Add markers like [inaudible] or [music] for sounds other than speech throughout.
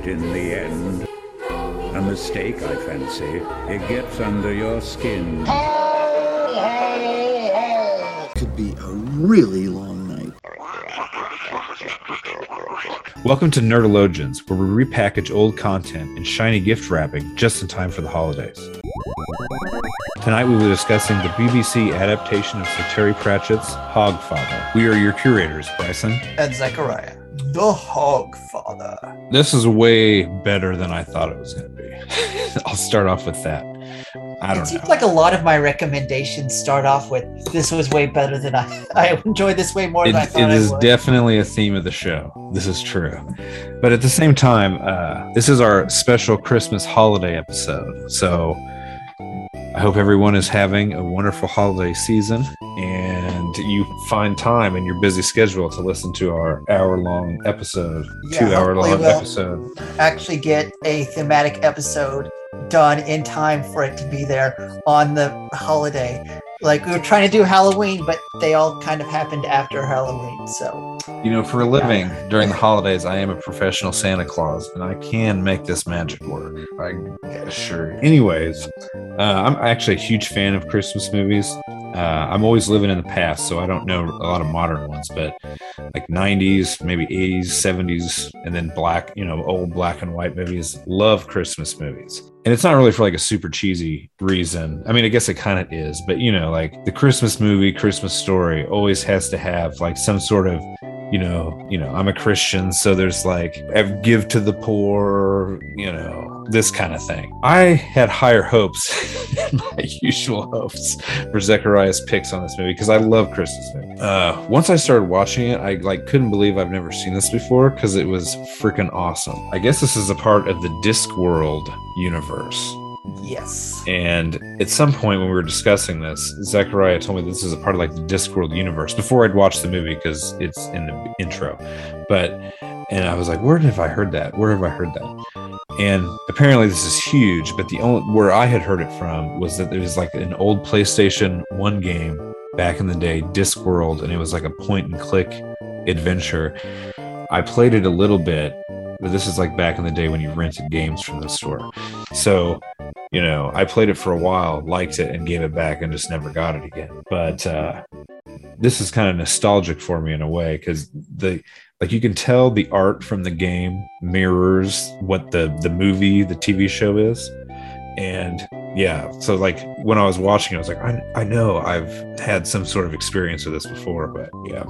You it in the end. A mistake, I fancy. It gets under your skin. Could be a really long night. Welcome to Nerdologians, where we repackage old content in shiny gift wrapping just in time for the holidays. Tonight we will be discussing the BBC adaptation of Sir Terry Pratchett's Hogfather. We are your curators, Bryson. and Zachariah. the Hog This is way better than I thought it was going to be. [laughs] I'll start off with that. I It don't seems know. like a lot of my recommendations start off with "This was way better than I. [laughs] I enjoyed this way more It, than I thought it is would." definitely a theme of the show. This is true. But at the same time, uh, this is our special Christmas holiday episode. So I hope everyone is having a wonderful holiday season and you find time in your busy schedule to listen to our hour long episode, Yeah, two hour long we'll- episode. Actually, get a thematic episode done in time for it to be there on the holiday. Like we were trying to do Halloween, but they all kind of happened after Halloween. So You know, for a living during the holidays, I am a professional Santa Claus and I can make this magic work. I assure you. Anyways, uh, I'm actually a huge fan of Christmas movies. Uh, I'm always living in the past, so I don't know a lot of modern ones, but like 90s, maybe 80s, 70s, and then black, you know, old black and white movies. Love Christmas movies. And it's not really for like a super cheesy reason. I mean, I guess it kind of is, but you know, like the Christmas movie, Christmas story always has to have like some sort of you know, you know, I'm a Christian, so there's like give to the poor, you know, this kind of thing. I had higher hopes [laughs] than my [laughs] usual hopes for Zechariah's picks on this movie because I love Christmas movies. Uh, once I started watching it, I like couldn't believe I've never seen this before because it was freaking awesome. I guess this is a part of the Discworld universe. yes, And at some point when we were discussing this, Zechariah told me this is a part of like the Discworld universe before I'd watched the movie because it's in the intro. But and I was like, where have I heard that? Where have I heard that? And apparently this is huge, but the only where I had heard it from was that there was like an old PlayStation 1 game back in the day, Discworld, and it was like a point and click adventure. I played it a little bit, but this is like back in the day when you rented games from the store. So you know, I played it for a while, liked it, and gave it back, and just never got it again. But uh, this is kind of nostalgic for me in a way because the like you can tell the art from the game mirrors what the the movie, the TV show is, and yeah. So like when I was watching, it, I was like, I I know I've had some sort of experience with this before, but yeah,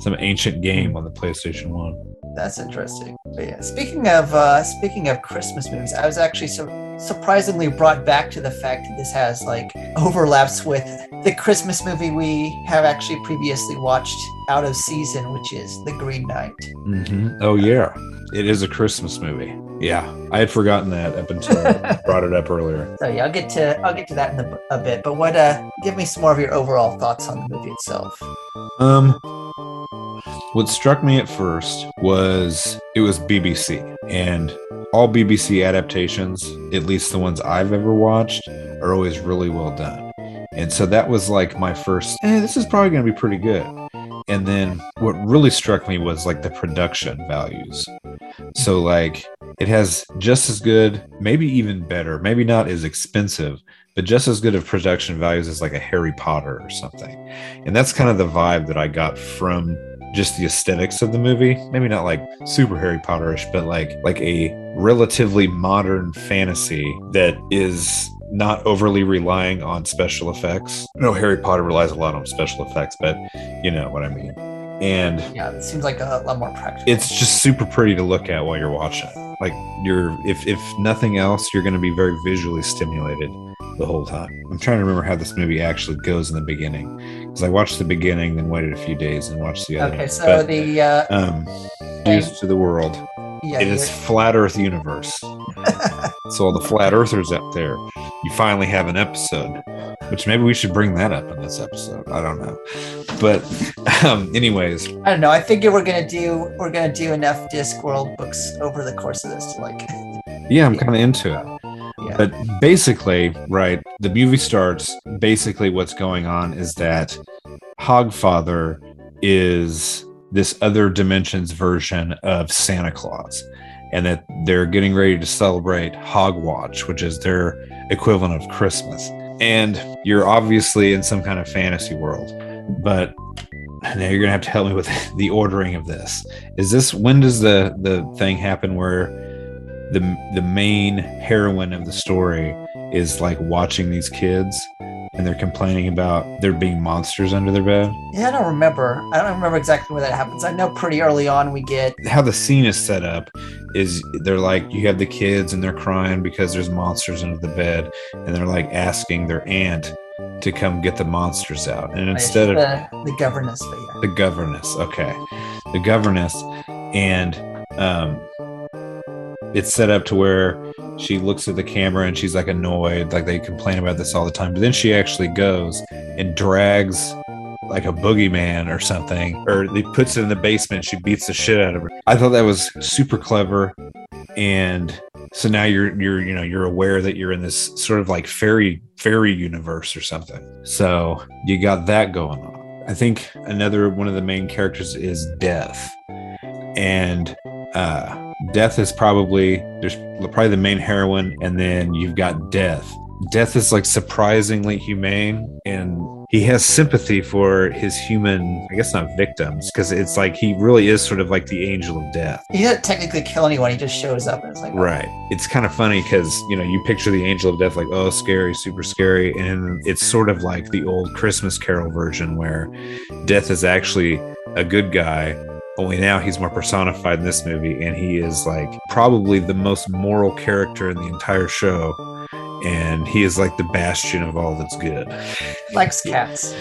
some ancient game on the PlayStation One. that's interesting. But yeah, speaking of uh, speaking of Christmas movies, I was actually so surprisingly brought back to the fact that this has like overlaps with the Christmas movie we have actually previously watched out of season, which is The Green Knight. hmm Oh yeah, it is a Christmas movie. Yeah, I had forgotten that up until I [laughs] brought it up earlier. So yeah, I'll get to I'll get to that in a, a bit. But what uh, give me some more of your overall thoughts on the movie itself. Um, what struck me at first was it was BBC, and all BBC adaptations, at least the ones I've ever watched, are always really well done. And so that was like my first, eh, this is probably going to be pretty good. And then what really struck me was like the production values. So, like, it has just as good, maybe even better, maybe not as expensive, but just as good of production values as like a Harry Potter or something. And that's kind of the vibe that I got from just the aesthetics of the movie. Maybe not like super Harry Potterish, but like like a relatively modern fantasy that is not overly relying on special effects. No, Harry Potter relies a lot on special effects, but you know what I mean. And Yeah, it seems like a lot more practical. it's just super pretty to look at while you're watching. Like you're if if nothing else, you're going to be very visually stimulated the whole time. I'm trying to remember how this movie actually goes in the beginning because I watched the beginning, then waited a few days and watched the other. okay. So But, the uh, um, introduced to the world. Yeah, It is flat Earth universe. [laughs] so all the flat Earthers out there, you finally have an episode, which maybe we should bring that up in this episode. I don't know, but [laughs] um, anyways, I don't know. I figure we're gonna do we're gonna do enough Discworld books over the course of this to like. yeah, I'm kind of into it. Yeah. But basically, right, the movie starts. Basically, what's going on is that Hogfather is this other dimensions version of Santa Claus, and that they're getting ready to celebrate Hogwatch, which is their equivalent of Christmas. And you're obviously in some kind of fantasy world, but now you're gonna have to help me with [laughs] the ordering of this. Is this when does the the thing happen where the the main heroine of the story is like watching these kids and they're complaining about there being monsters under their bed? Yeah, I don't remember. I don't remember exactly where that happens. I know pretty early on we get How the scene is set up is they're like you have the kids and they're crying because there's monsters under the bed and they're like asking their aunt to come get the monsters out and instead of the, the governess, but yeah. the governess okay the governess and um it's set up to where she looks at the camera and she's like annoyed like they complain about this all the time. But then she actually goes and drags like a boogeyman or something or they puts it in the basement. She beats the shit out of her. I thought that was super clever. And so now you're you're you know you're aware that you're in this sort of like fairy fairy universe or something. So you got that going on. I think another one of the main characters is death. And uh death is probably there's probably the main heroine and then you've got death death is like surprisingly humane and he has sympathy for his human i guess not victims because it's like he really is sort of like the angel of death He doesn't technically kill anyone. He just shows up and it's like, Right. It's kind of funny because, you know, you picture the angel of death like, oh, scary, super scary. And it's sort of like the old Christmas Carol version where death is actually a good guy. Only now he's more personified in this movie. And he is like probably the most moral character in the entire show. And he is like the bastion of all that's good. likes cats.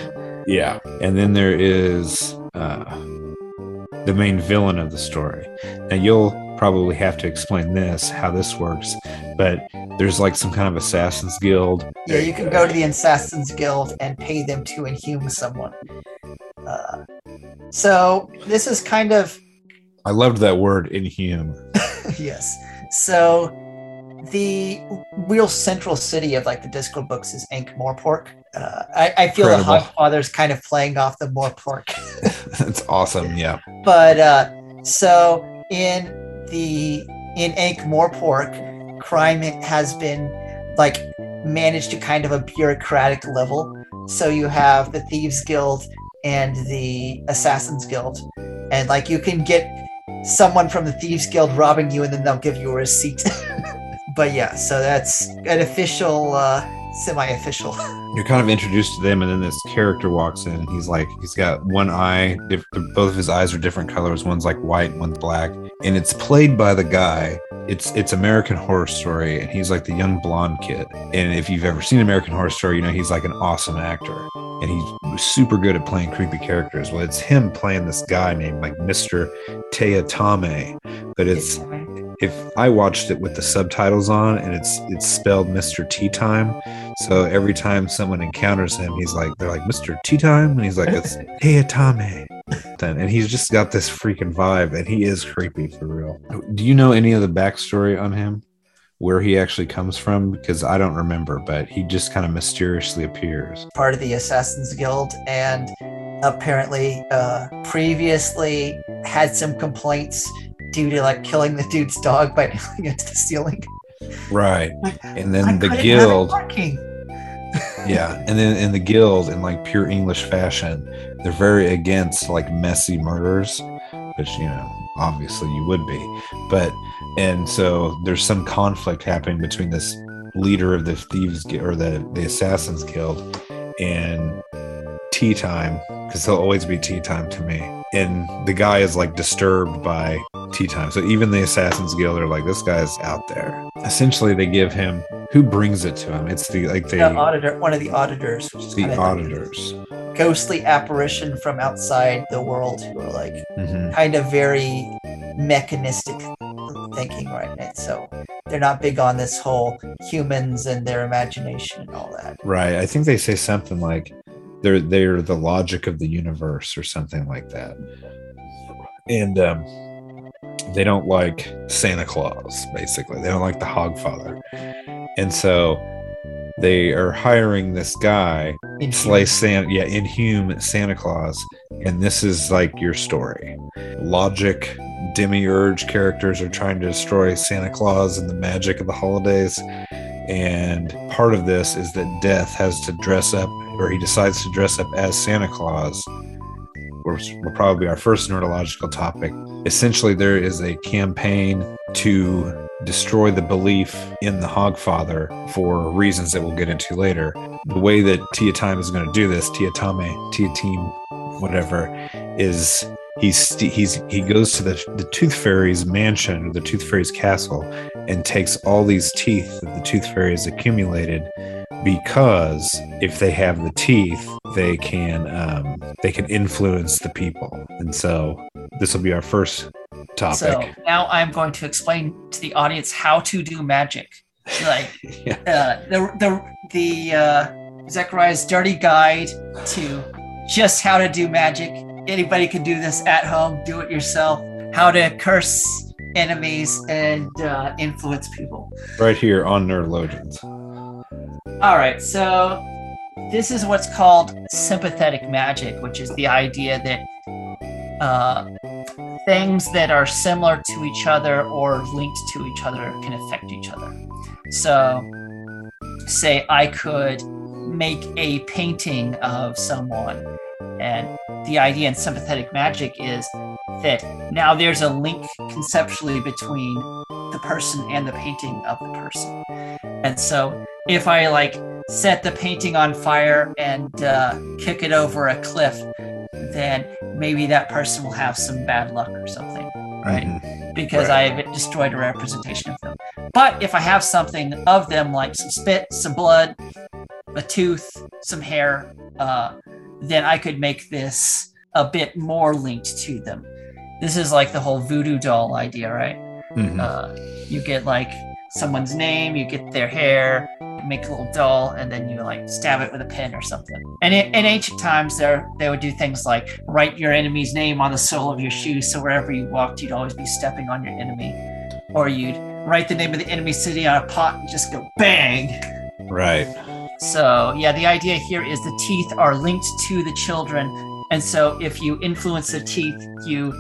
Yeah. And then there is uh, the main villain of the story. Now, you'll probably have to explain this, how this works, but there's like some kind of Assassin's Guild. Yeah, you can go to the Assassins Guild and pay them to inhume someone. Uh, so this is kind of I loved that word, inhume. [laughs] yes. So the real central city of like the Discworld books is Ankh Morpork. Uh, I, I feel the Incredible. Hogfather's kind of playing off the Morpork. [laughs] That's awesome. Yeah. but uh, so in the in Ankh Morpork, crime has been like managed to kind of a bureaucratic level. So you have the Thieves Guild and the Assassins Guild, and like you can get someone from the Thieves Guild robbing you, and then they'll give you a receipt. [laughs] but yeah, so that's an official, uh, semi-official. [laughs] You're kind of introduced to them, and then this character walks in. And he's like, he's got one eye, diff- both of his eyes are different colors. One's like white, one's black, and it's played by the guy. It's it's American Horror Story, and he's like the young blonde kid. And if you've ever seen American Horror Story, you know he's like an awesome actor, and he's super good at playing creepy characters. Well, it's him playing this guy named like Mister Teatame, but it's if I watched it with the subtitles on and it's it's spelled Mr. Tea Time. So every time someone encounters him, he's like they're like Mr. Tea Time and he's like it's [laughs] Hey Atame. Then and he's just got this freaking vibe and he is creepy for real. Do you know any of the backstory on him? Where he actually comes from? Because I don't remember, but he just kind of mysteriously appears. part of the Assassins Guild and apparently uh, previously had some complaints due to like killing the dude's dog by [laughs] nailing it to the ceiling. Right. Like, [laughs] And then "I the couldn't have it guild working." Yeah. And then in the guild in like pure english fashion they're very against like messy murders which you know obviously you would be. But and so there's some conflict happening between this leader of the thieves or the the assassins guild and tea time because there'll always be tea time to me. And the guy is like disturbed by tea time so even the assassins guild are like this guy's out there essentially they give him who brings it to him it's the like the The auditor, one of the auditors, which is the auditors. ghostly apparition from outside the world who are like Mhm. kind of very mechanistic thinking, right? And so they're not big on this whole humans and their imagination and all that. Right. I think they say something like they're they're the logic of the universe or something like that. And um they don't like Santa Claus, basically. They don't like the Hogfather. And so they are hiring this guy In slay Santa, yeah, inhume Santa Claus, and this is like your story. Logic, demiurge characters are trying to destroy Santa Claus and the magic of the holidays, and part of this is that Death has to dress up, or he decides to dress up as Santa Claus. Will probably our first neurological topic. Essentially, there is a campaign to destroy the belief in the Hogfather for reasons that we'll get into later. The way that Tia Time is going to do this, Tia Tame, Tia Team, whatever, is he's he's he goes to the the Tooth Fairy's mansion or the Tooth Fairy's castle and takes all these teeth that the Tooth Fairy has accumulated because if they have the teeth, they can um, they can influence the people, and so this will be our first topic. So now I'm going to explain to the audience how to do magic. Like [laughs] Yeah. uh, the the the uh, Zechariah's dirty guide to just how to do magic. Anybody can do this at home. Do it yourself. How to curse enemies and uh, influence people. right here on Nerdlogians. All right, so this is what's called sympathetic magic, which is the idea that uh, things that are similar to each other or linked to each other can affect each other. So, say I could make a painting of someone, and the idea in sympathetic magic is that now there's a link conceptually between the person and the painting of the person. And so, if I like set the painting on fire and uh, kick it over a cliff, then maybe that person will have some bad luck or something, right? Mhm. Because Right. I've destroyed a representation of them. But if I have something of them, like some spit, some blood, a tooth, some hair, uh, then I could make this a bit more linked to them. This is like the whole voodoo doll idea, right? Mhm. uh, you get like someone's name, you get their hair, make a little doll, and then you like stab it with a pin or something. And in, in ancient times, there they would do things like write your enemy's name on the sole of your shoe, so wherever you walked, you'd always be stepping on your enemy, or you'd write the name of the enemy city on a pot and just go bang. Right. So yeah, the idea here is the teeth are linked to the children, and so if you influence the teeth, you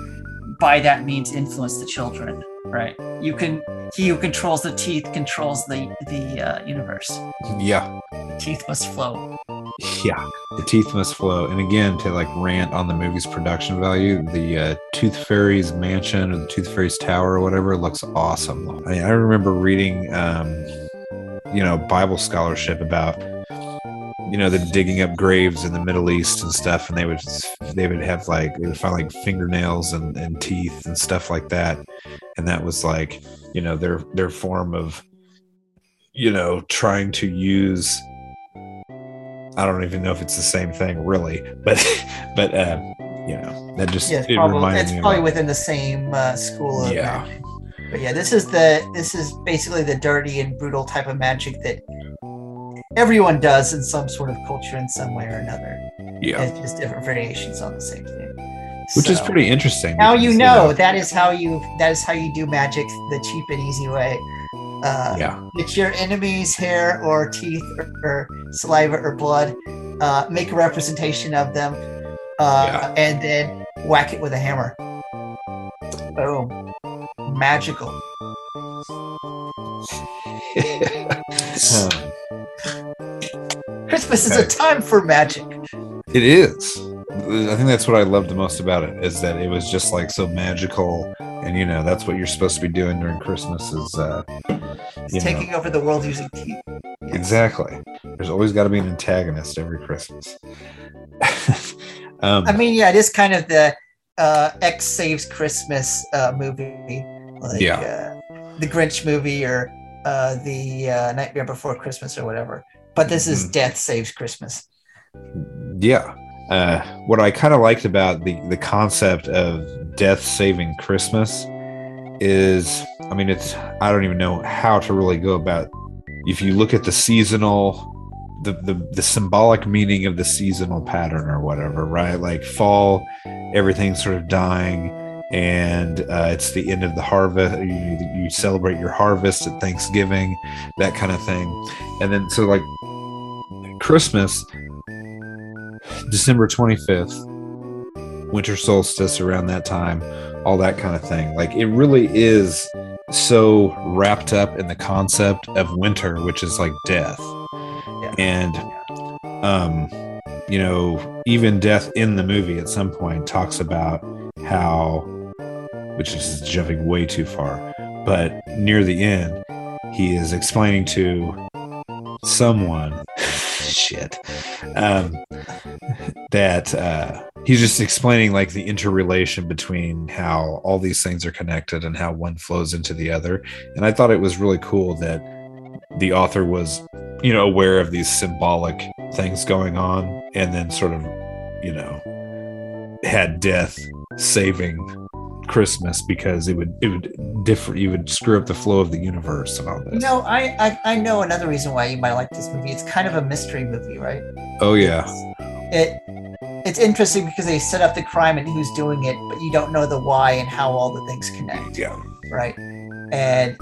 by that means influence the children, right? You can he who controls the teeth controls the the uh, universe. Yeah. The teeth must flow. Yeah. The teeth must flow. And again, to like rant on the movie's production value, the uh, Tooth Fairy's mansion or the Tooth Fairy's tower or whatever looks awesome. I mean, I remember reading, um, you know, Bible scholarship about, you know, the digging up graves in the Middle East and stuff, and they would they would have like they would find like fingernails and, and teeth and stuff like that, and that was like, you know, their their form of, you know, trying to use I don't even know if it's the same thing really, but [laughs] but uh, you know that just Yeah, it's it probably, reminded it's me probably within the same uh, school of Yeah. magic. But yeah, this is the this is basically the dirty and brutal type of magic that everyone does in some sort of culture in some way or another. yeah, It's just different variations on the same thing. Which is pretty interesting. Now because, you know that is how you that is how you do magic the cheap and easy way. Uh, yeah, Get your enemy's hair or teeth or, or saliva or blood. Uh, make a representation of them, uh, Yeah. and then whack it with a hammer. Boom! Magical. [laughs] [laughs] Christmas is a time for magic. it is. I think that's what I loved the most about it is that it was just like so magical, and you know that's what you're supposed to be doing during Christmas is uh, It's you know. taking over the world using teeth. exactly. There's always got to be an antagonist every Christmas. [laughs] um, I mean, yeah, it is kind of the uh, X saves Christmas uh, movie, like Yeah. uh, the Grinch movie or uh, the uh, Nightmare Before Christmas or whatever. But this is Mhm. Death Saves Christmas. yeah uh, what i kind of liked about the the concept of death saving christmas is i mean it's i don't even know how to really go about if you look at the seasonal the, the the symbolic meaning of the seasonal pattern or whatever right? Like fall everything's sort of dying and uh, it's the end of the harvest you, you celebrate your harvest at thanksgiving that kind of thing. And then so like Christmas, December 25th, winter solstice around that time, all that kind of thing. Like it really is so wrapped up in the concept of winter, which is like death. Yeah. And um you know, even death in the movie at some point talks about how which is jumping way too far, but near the end he is explaining to someone [laughs] shit. Um that uh he's just explaining like the interrelation between how all these things are connected and how one flows into the other. And i thought it was really cool that the author was you know aware of these symbolic things going on and then sort of you know had death saving christmas because it would it would differ you would screw up the flow of the universe and all this know, I, I I know another reason why you might like this movie. It's kind of a mystery movie, right? oh yeah It it's interesting because they set up the crime and who's doing it, but you don't know the why and how all the things connect. yeah right? And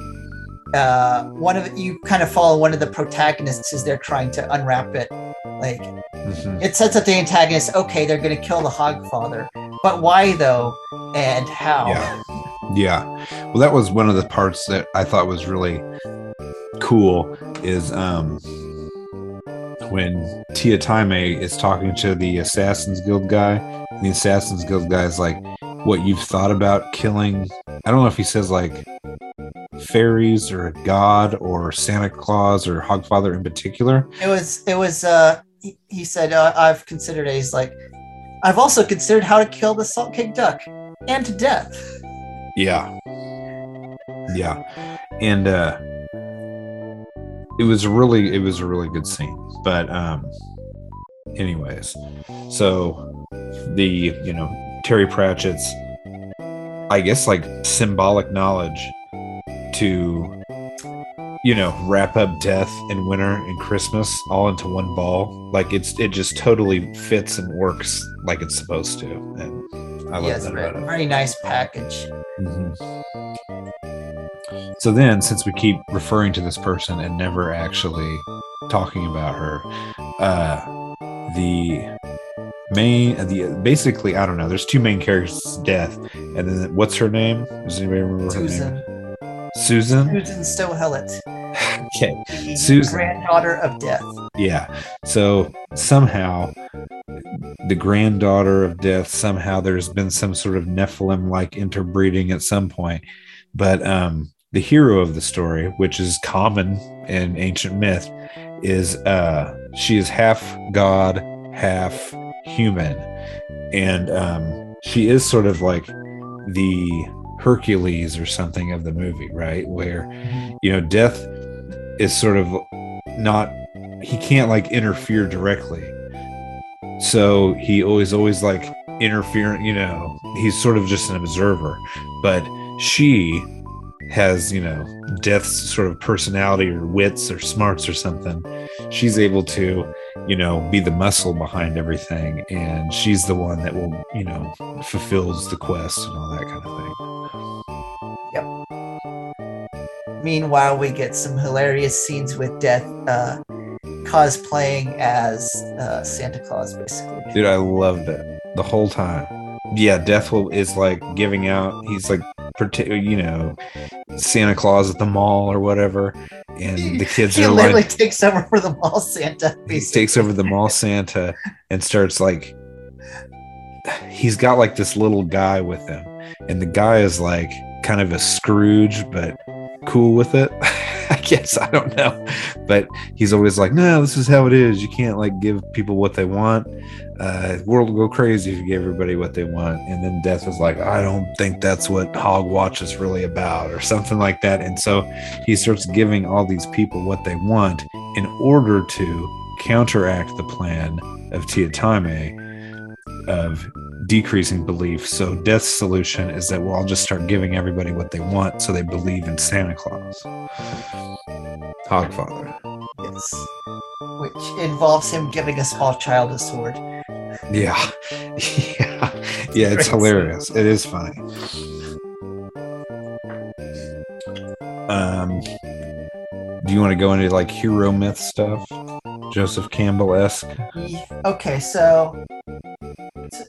uh, one of you kind of follow one of the protagonists as they're trying to unwrap it. Like Mhm. it sets up the antagonist. Okay, they're going to kill the Hogfather, but why though, and how? Yeah. Yeah. Well, that was one of the parts that I thought was really cool is um when Tia Time is talking to the Assassin's Guild guy. and The Assassin's Guild guy is like, "What you've thought about killing?" I don't know if he says like fairies or a god or Santa Claus or Hogfather in particular. It was. It was. Uh, he, he said, uh, "I've considered it." He's like, "I've also considered how to kill the Soul Cake Duck and to death." Yeah. Yeah. And uh it was really it was a really good scene. But um anyways, so the you know, Terry Pratchett's I guess like symbolic knowledge to you know, wrap up death and winter and Christmas all into one ball. Like it's it just totally fits and works like it's supposed to. And I love yes, that very, about it. very nice package. Mhm. So then, since we keep referring to this person and never actually talking about her, uh, the main, uh, the basically, I don't know. There's two main characters' death, and then what's her name? Does anybody remember her name? Susan. Susan Sto Helit, Okay. the Susan. granddaughter of death. Yeah. So somehow, the granddaughter of death. Somehow, there's been some sort of Nephilim-like interbreeding at some point, but um, the hero of the story, which is common in ancient myth, is uh, she is half god, half human, and um, she is sort of like the Hercules or something of the movie, right? Where you know, death is sort of not he can't like interfere directly. So he always always like interfering, you know, he's sort of just an observer. But she has, you know, death's sort of personality or wits or smarts or something. She's able to, you know, be the muscle behind everything. And she's the one that will, you know, fulfills the quest and all that kind of thing. Yep. Meanwhile, we get some hilarious scenes with Death uh, cosplaying as uh, Santa Claus, basically. Dude, I loved it the whole time. Yeah, Death will is like giving out. He's like, you know, Santa Claus at the mall or whatever, and the kids he are literally like, takes over for the mall Santa. he takes over the mall Santa and starts like, he's got like this little guy with him, and the guy is like kind of a Scrooge, but cool with it. [laughs] [laughs] I guess I don't know, but he's always like, "No, this is how it is. You can't like give people what they want. Uh, world will go crazy if you give everybody what they want." And then Death is like, "I don't think that's what Hogwatch is really about," or something like that. And so he starts giving all these people what they want in order to counteract the plan of Tia Tiatame of decreasing belief. So Death's solution is that we'll all just start giving everybody what they want so they believe in Santa Claus. Hogfather. Yes. Which involves him giving a small child a sword. Yeah. [laughs] Yeah. Yeah, it's hilarious. It is funny. Um do you want to go into like hero myth stuff? Joseph Campbell esque. Okay, so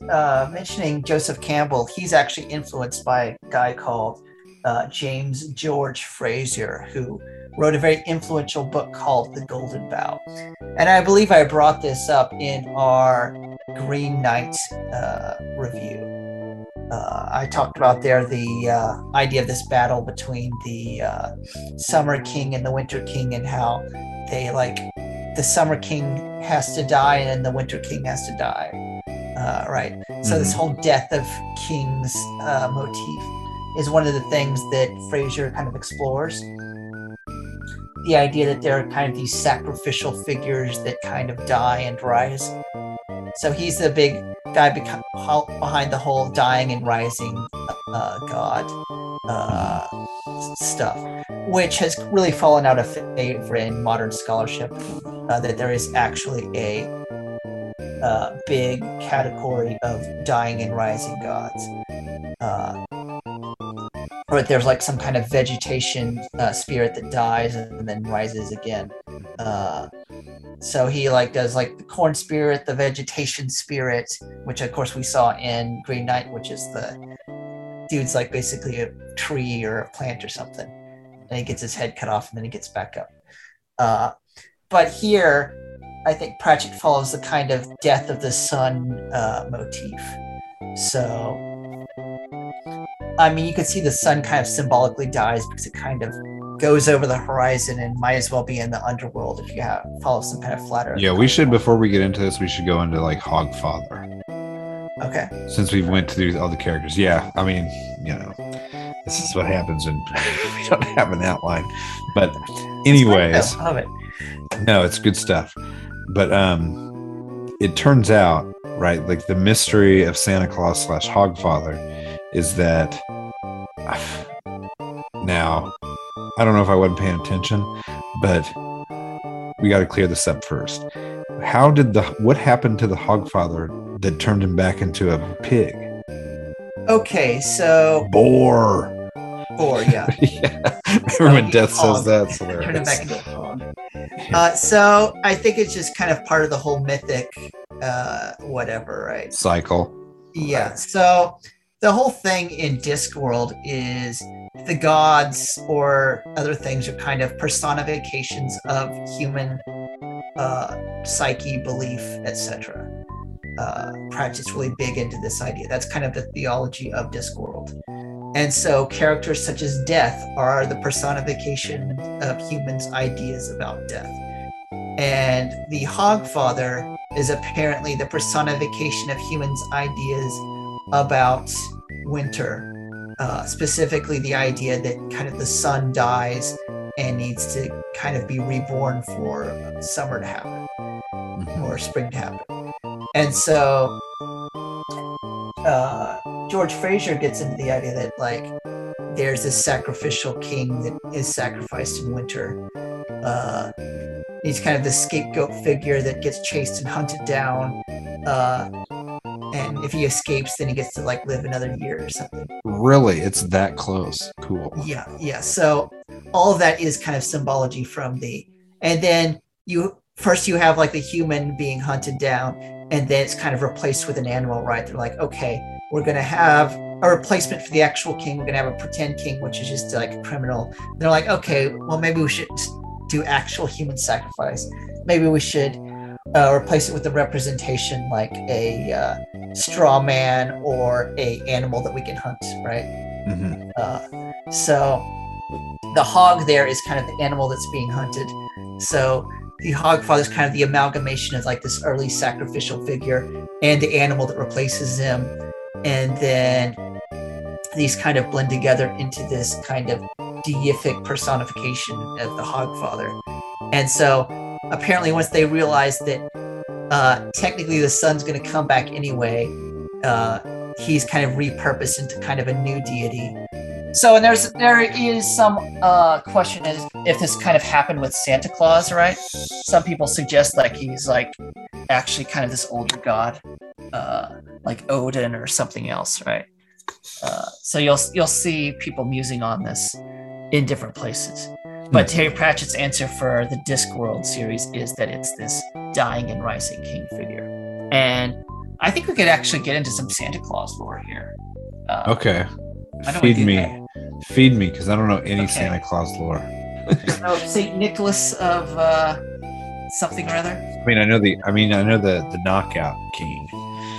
uh, mentioning Joseph Campbell, he's actually influenced by a guy called uh, James George Frazer, who wrote a very influential book called The Golden Bough. And I believe I brought this up in our Green Knight uh, review. Uh, I talked about there the uh, idea of this battle between the uh, Summer King and the Winter King, and how they like the Summer King has to die and the Winter King has to die. Uh, right. So this whole death of kings uh, motif is one of the things that Frazer kind of explores. The idea that there are kind of these sacrificial figures that kind of die and rise. So he's the big guy behind the whole dying and rising uh, god uh, stuff, which has really fallen out of favor in modern scholarship. Uh, that there is actually a uh, big category of dying and rising gods. Uh, or there's like some kind of vegetation uh, spirit that dies and then rises again. Uh, so he like does like the corn spirit, the vegetation spirit, which of course we saw in Green Knight, which is the dude's like basically a tree or a plant or something, and he gets his head cut off and then he gets back up. Uh, but here, I think Pratchett follows the kind of death of the sun uh, motif. So, I mean, you could see the sun kind of symbolically dies because it kind of goes over the horizon and might as well be in the underworld if you have follow some kind of flat earth. Yeah, we should before we get into this, we should go into like Hogfather Okay. since we went through all the characters. Yeah, I mean, you know, this is what happens when [laughs] we don't have an outline. But anyways, I love it. no, it's good stuff. But um, it turns out, right, like the mystery of Santa Claus slash Hogfather is that now I don't know if I wasn't paying attention, but we got to clear this up first. How did the what happened to the Hogfather that turned him back into a pig? Okay, so Boar. Four, yeah. [laughs] yeah. Remember when Death says that? Turn it back into a hog. Uh, so I think it's just kind of part of the whole mythic, uh, whatever, right? Cycle. Yeah. So the whole thing in Discworld is the gods or other things are kind of personifications of human uh, psyche, belief, etc. Uh, Pratchett's really big into this idea. That's kind of the theology of Discworld. And so characters such as death are the personification of humans' ideas about death. And the Hogfather is apparently the personification of humans' ideas about winter, uh, specifically the idea that kind of the sun dies and needs to kind of be reborn for summer to happen Mhm. or spring to happen. And so uh, George Frazer gets into the idea that like there's this sacrificial king that is sacrificed in winter. Uh, he's kind of the scapegoat figure that gets chased and hunted down. Uh, and if he escapes, then he gets to like live another year or something. Really, it's that close. Cool. Yeah, yeah. So all of that is kind of symbology from the, and then you first you have like the human being hunted down, and then it's kind of replaced with an animal, right? They're like, okay, we're gonna have a replacement for the actual king. We're gonna have a pretend king, which is just like a criminal. they're like, okay, well maybe we should do actual human sacrifice. Maybe we should uh, replace it with a representation like a uh, straw man or a animal that we can hunt, right? Mhm. Uh, so the hog there is kind of the animal that's being hunted. So the hog father is kind of the amalgamation of like this early sacrificial figure and the animal that replaces him. And then these kind of blend together into this kind of deific personification of the hog father. And so apparently once they realize that uh, technically the sun's going to come back anyway, uh, he's kind of repurposed into kind of a new deity. So, and there's there is some uh, question is if this kind of happened with Santa Claus, right? Some people suggest like he's like actually kind of this older god, uh, like Odin or something else, right? Uh, so you'll you'll see people musing on this in different places. But Terry Pratchett's answer for the Discworld series is that it's this dying and rising king figure. And I think we could actually get into some Santa Claus lore here. Uh, Okay. Why don't we Feed me. that? Feed me, because I don't know any Okay. Santa Claus lore. So [laughs] Saint Nicholas of uh, something or other. I mean, I know the. I mean, I know the the knockout king.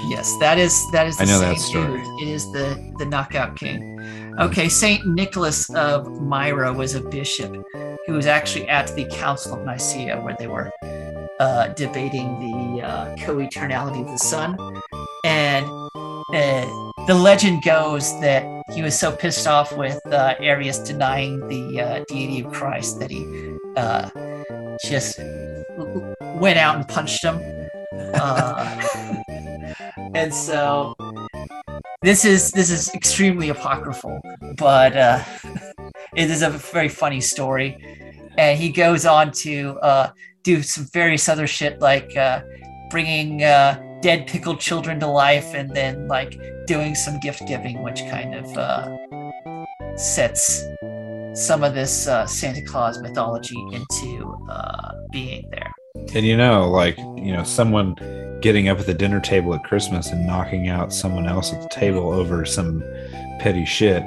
Yes, that is that is. The I know that story. dude. It is the the knockout king. Okay, Saint Nicholas of Myra was a bishop who was actually at the Council of Nicaea where they were uh, debating the uh, co-eternality of the Son, and uh, the legend goes that he was so pissed off with uh, Arius denying the uh, deity of Christ that he uh, just went out and punched him. Uh, [laughs] and so this is this is extremely apocryphal, but uh, it is a very funny story. And he goes on to uh, do some various other shit like uh, bringing uh, dead pickled children to life, and then like doing some gift giving, which kind of uh, sets some of this uh, Santa Claus mythology into uh, being there. And you know, like you know, someone getting up at the dinner table at Christmas and knocking out someone else at the table over some petty shit.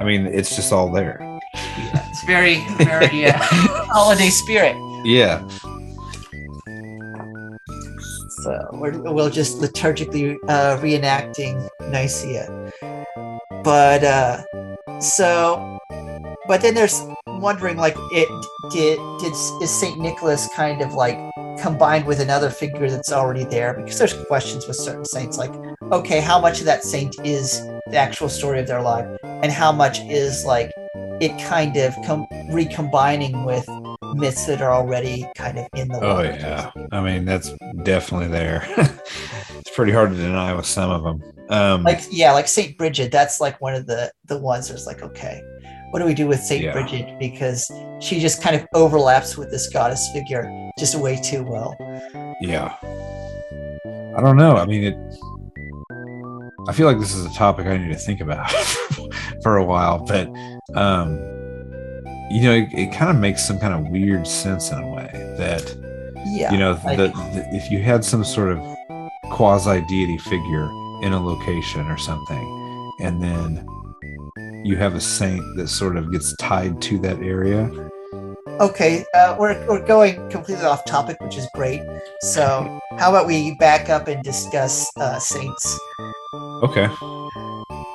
I mean, it's just all there. Yeah, it's very very uh, [laughs] holiday spirit. Yeah. So we're, we'll just liturgically uh, reenacting Nicaea. But uh, so, but then there's wondering like it did did is Saint Nicholas kind of like combined with another figure that's already there because there's questions with certain saints like okay how much of that saint is the actual story of their life and how much is like it kind of com- recombining with myths that are already kind of in the Oh yeah. I mean, that's definitely there. [laughs] it's pretty hard to deny with some of them. Um, like yeah like saint bridget that's like one of the the ones that's like okay what do we do with saint Yeah. bridget because she just kind of overlaps with this goddess figure just way too well yeah. I don't know. I mean, it. I feel like this is a topic I need to think about [laughs] for a while, but um, you know, it, it kind of makes some kind of weird sense in a way that yeah you know the, if you had some sort of quasi deity figure in a location or something and then you have a saint that sort of gets tied to that area. Okay uh, we're, we're going completely off topic which is great. So how about we back up and discuss uh, saints? Okay.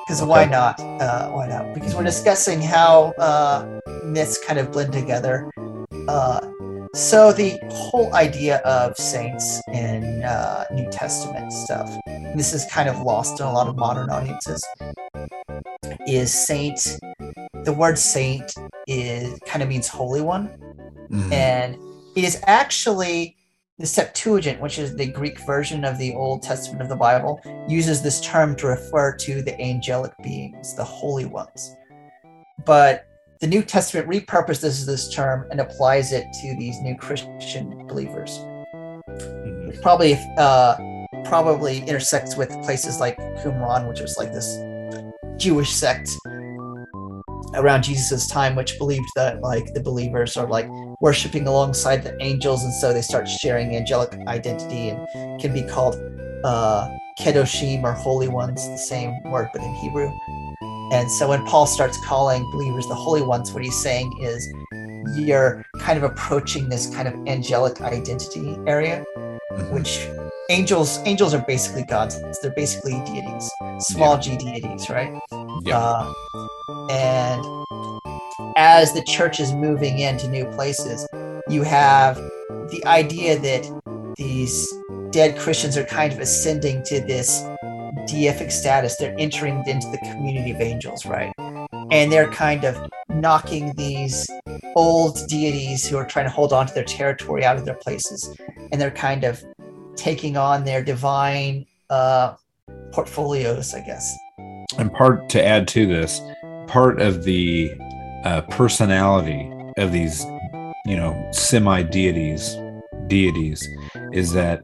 Because why not? Uh, why not? Because we're discussing how uh, myths kind of blend together uh, so the whole idea of saints in uh, new testament stuff this is kind of lost in a lot of modern audiences is saint the word saint is kind of means holy one Mhm. and it is actually the Septuagint, which is the Greek version of the Old Testament of the Bible, uses this term to refer to the angelic beings, the holy ones. But the New Testament repurposes this term and applies it to these new Christian believers. Mhm. It probably uh, probably intersects with places like Qumran, which was like this Jewish sect around Jesus' time, which believed that like the believers are like worshiping alongside the angels, and so they start sharing angelic identity and can be called uh, kedoshim or holy ones, the same word but in Hebrew. And so when Paul starts calling believers the holy ones, what he's saying is you're kind of approaching this kind of angelic identity area Mhm. which angels angels are basically gods. They're basically deities small g deities right? Yeah. Uh, and as the church is moving into new places you have the idea that these dead christians are kind of ascending to this deific status they're entering into the community of angels right? And they're kind of knocking these old deities who are trying to hold on to their territory out of their places. And they're kind of taking on their divine uh, portfolios i guess. And part to add to this part of the uh, personality of these you know semi deities deities is that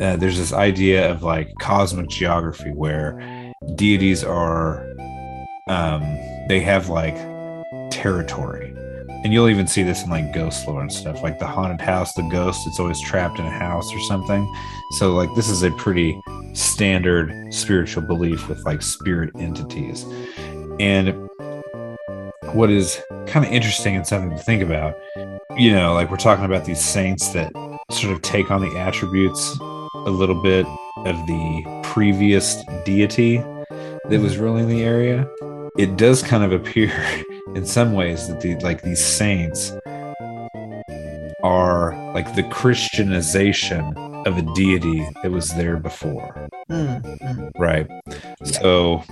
uh, there's this idea of like cosmic geography where deities are um, they have like territory. And you'll even see this in like ghost lore and stuff like the haunted house the ghost it's always trapped in a house or something. So like this is a pretty standard spiritual belief with like spirit entities. And what is kind of interesting and something to think about you know like we're talking about these saints that sort of take on the attributes a little bit of the previous deity that was ruling the area. It does kind of appear [laughs] in some ways that the like these saints are like the christianization of a deity that was there before. Mm, mm. right so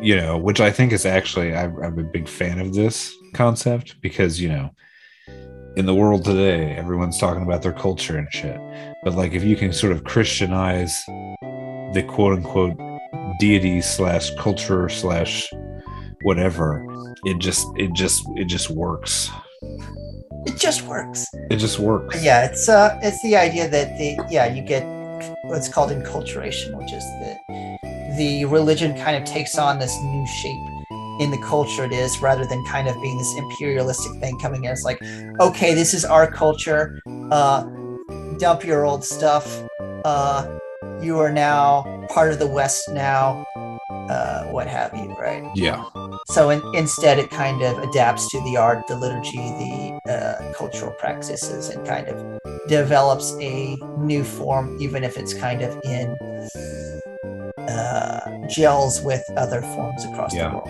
you know which i think is actually I'm, I'm a big fan of this concept because you know in the world today everyone's talking about their culture and shit but like if you can sort of christianize the quote unquote deity slash culture slash whatever it just it just it just works. It just works. it just works. Yeah it's uh it's the idea that the yeah you get what's called enculturation which is that the religion kind of takes on this new shape in the culture it is rather than kind of being this imperialistic thing coming in. It's like okay this is our culture uh dump your old stuff uh you are now part of the west now uh what have you right yeah so in, instead, it kind of adapts to the art, the liturgy, the uh, cultural practices, and kind of develops a new form, even if it's kind of in uh, gels with other forms across Yeah. the world.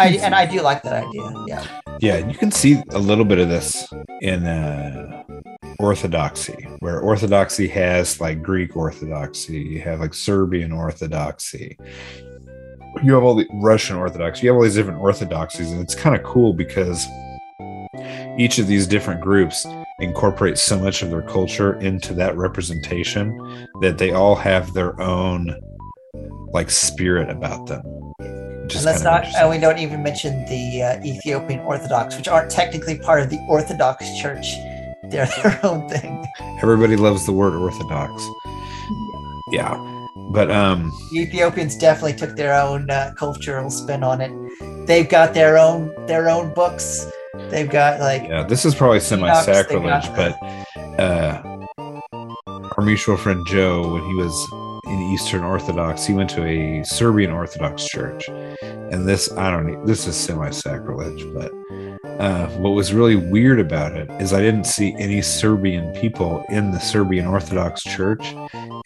I, can- and I do like that idea. Yeah. Yeah, you can see a little bit of this in uh, Orthodoxy, where Orthodoxy has like Greek Orthodoxy, you have like Serbian Orthodoxy, you have all the Russian Orthodoxy, you have all these different Orthodoxies, and it's kind of cool because each of these different groups incorporate so much of their culture into that representation that they all have their own like spirit about them. And let's not, and we don't even mention the uh, Ethiopian Orthodox, which aren't technically part of the Orthodox Church. [laughs] They're their own thing. Everybody loves the word orthodox. Yeah. But um The Ethiopians definitely took their own uh, cultural spin on it. They've got their own their own books. They've got like yeah, this is probably semi sacrilege, but uh our mutual friend Joe, when he was in Eastern Orthodox, he went to a Serbian Orthodox church. And this I don't know, this is semi sacrilege, but uh, what was really weird about it is I didn't see any Serbian people in the Serbian Orthodox Church,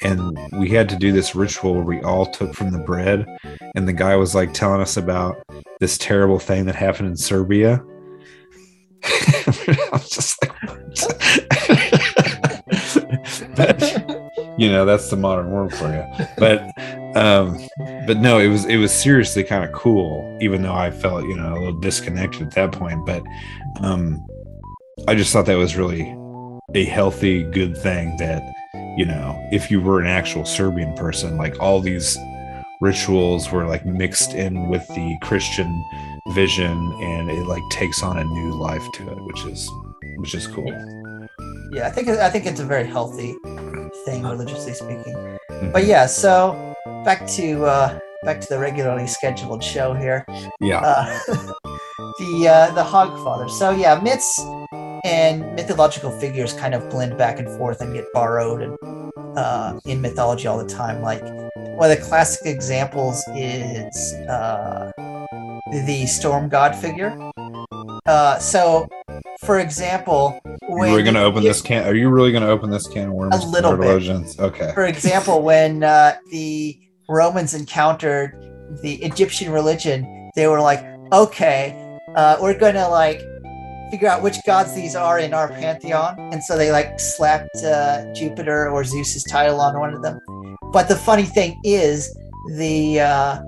and we had to do this ritual where we all took from the bread, and the guy was like telling us about this terrible thing that happened in Serbia. [laughs] I was just like, [laughs] but, you know, that's the modern world for you. But, um, but no, it was it was seriously kind of cool, even though I felt you know a little disconnected at that point. But, um, I just thought that was really a healthy, good thing that you know, if you were an actual Serbian person, like all these rituals were like mixed in with the Christian vision and it like takes on a new life to it, which is which is cool. yeah, I think I think it's a very healthy thing religiously speaking. Mhm. But yeah, so back to uh, back to the regularly scheduled show here. Yeah. Uh, [laughs] the uh, the Hogfather. So yeah, myths and mythological figures kind of blend back and forth and get borrowed and uh, in mythology all the time. Like one of the classic examples is uh, the storm god figure. Uh, so, for example, when We're gonna open you- this can. Are you really gonna open this can of worms? A little bit. Okay. for example, when uh, the Romans encountered the Egyptian religion, they were like, okay, uh, we're gonna like figure out which gods these are in our pantheon, and so they like slapped uh, Jupiter or Zeus's title on one of them. But the funny thing is, the uh,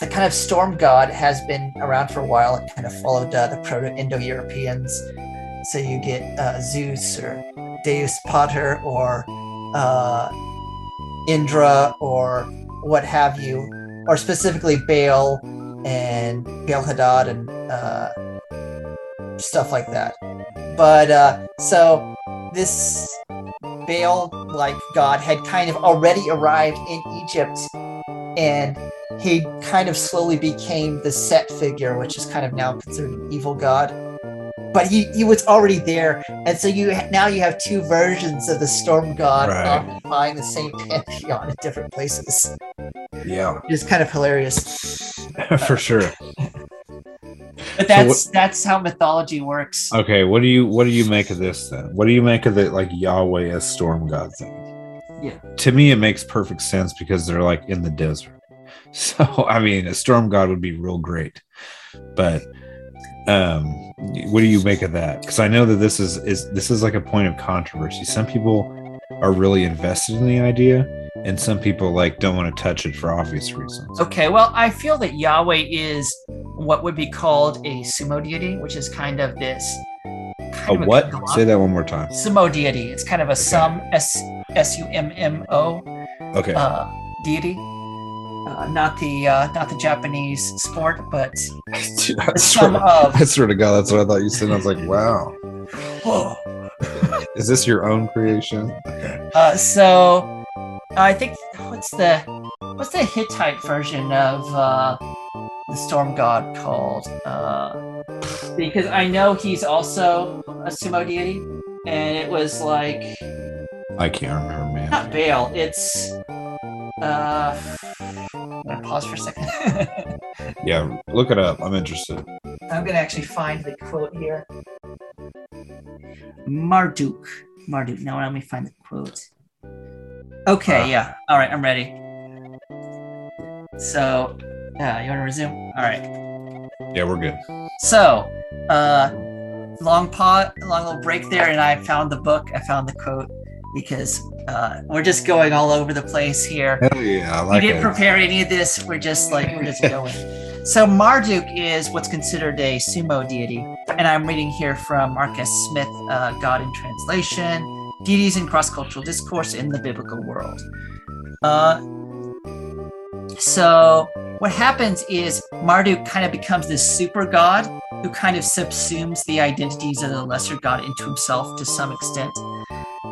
the kind of storm god has been around for a while. It kind of followed uh, the Proto-Indo-Europeans. So you get uh, Zeus or Deus Pater or uh, Indra or what have you, or specifically Baal and Baal Hadad and uh, stuff like that. But uh, so this Baal like god had kind of already arrived in Egypt and he kind of slowly became the Set figure, which is kind of now considered an evil god. but he he was already there, and so you now you have two versions of the storm god Right. occupying the same pantheon in different places. Yeah, It's kind of hilarious, [laughs] for sure. but that's that's how mythology works. Okay, what do you what do you make of this then? What do you make of the like Yahweh as storm god thing? Yeah. To me, it makes perfect sense because they're like in the desert. So I mean, a storm god would be real great, but um, what do you make of that? Because I know that this is is this is like a point of controversy. Some people are really invested in the idea, and some people like don't want to touch it for obvious reasons. Okay, well, I feel that Yahweh is what would be called a sumo deity, which is kind of this. A of what? glob- Say that one more time. Sumo deity. It's kind of a sum S S U M M O Okay. uh, deity. Uh, not the uh, not the Japanese sport, but [laughs] Dude, I, swear, of. I swear to God, that's what I thought you said. I was like, [laughs] wow. [sighs] Is this your own creation? Okay. Uh, so I think what's the what's the Hittite version of uh, the storm god called? Uh, because I know he's also a sumo deity, and it was like I can't remember, man. not Baal. It's uh. I'm gonna pause for a second. [laughs] Yeah, look it up. I'm interested. I'm gonna actually find the quote here. Marduk. Marduk. Now let me find the quote. Okay, Ah. yeah. All right, I'm ready. So, uh, you want to resume? All right. Yeah, we're good. So, uh, long pause, long little break there, and I found the book. I found the quote because uh, we're just going all over the place here. Hell yeah, I like we didn't it. prepare any of this. We're just like we're just going. So Marduk is what's considered a sumo deity, and I'm reading here from Mark S. Smith, uh, God in Translation: Deities in Cross-Cultural Discourse in the Biblical World. Uh, so what happens is Marduk kind of becomes this super god who kind of subsumes the identities of the lesser god into himself to some extent.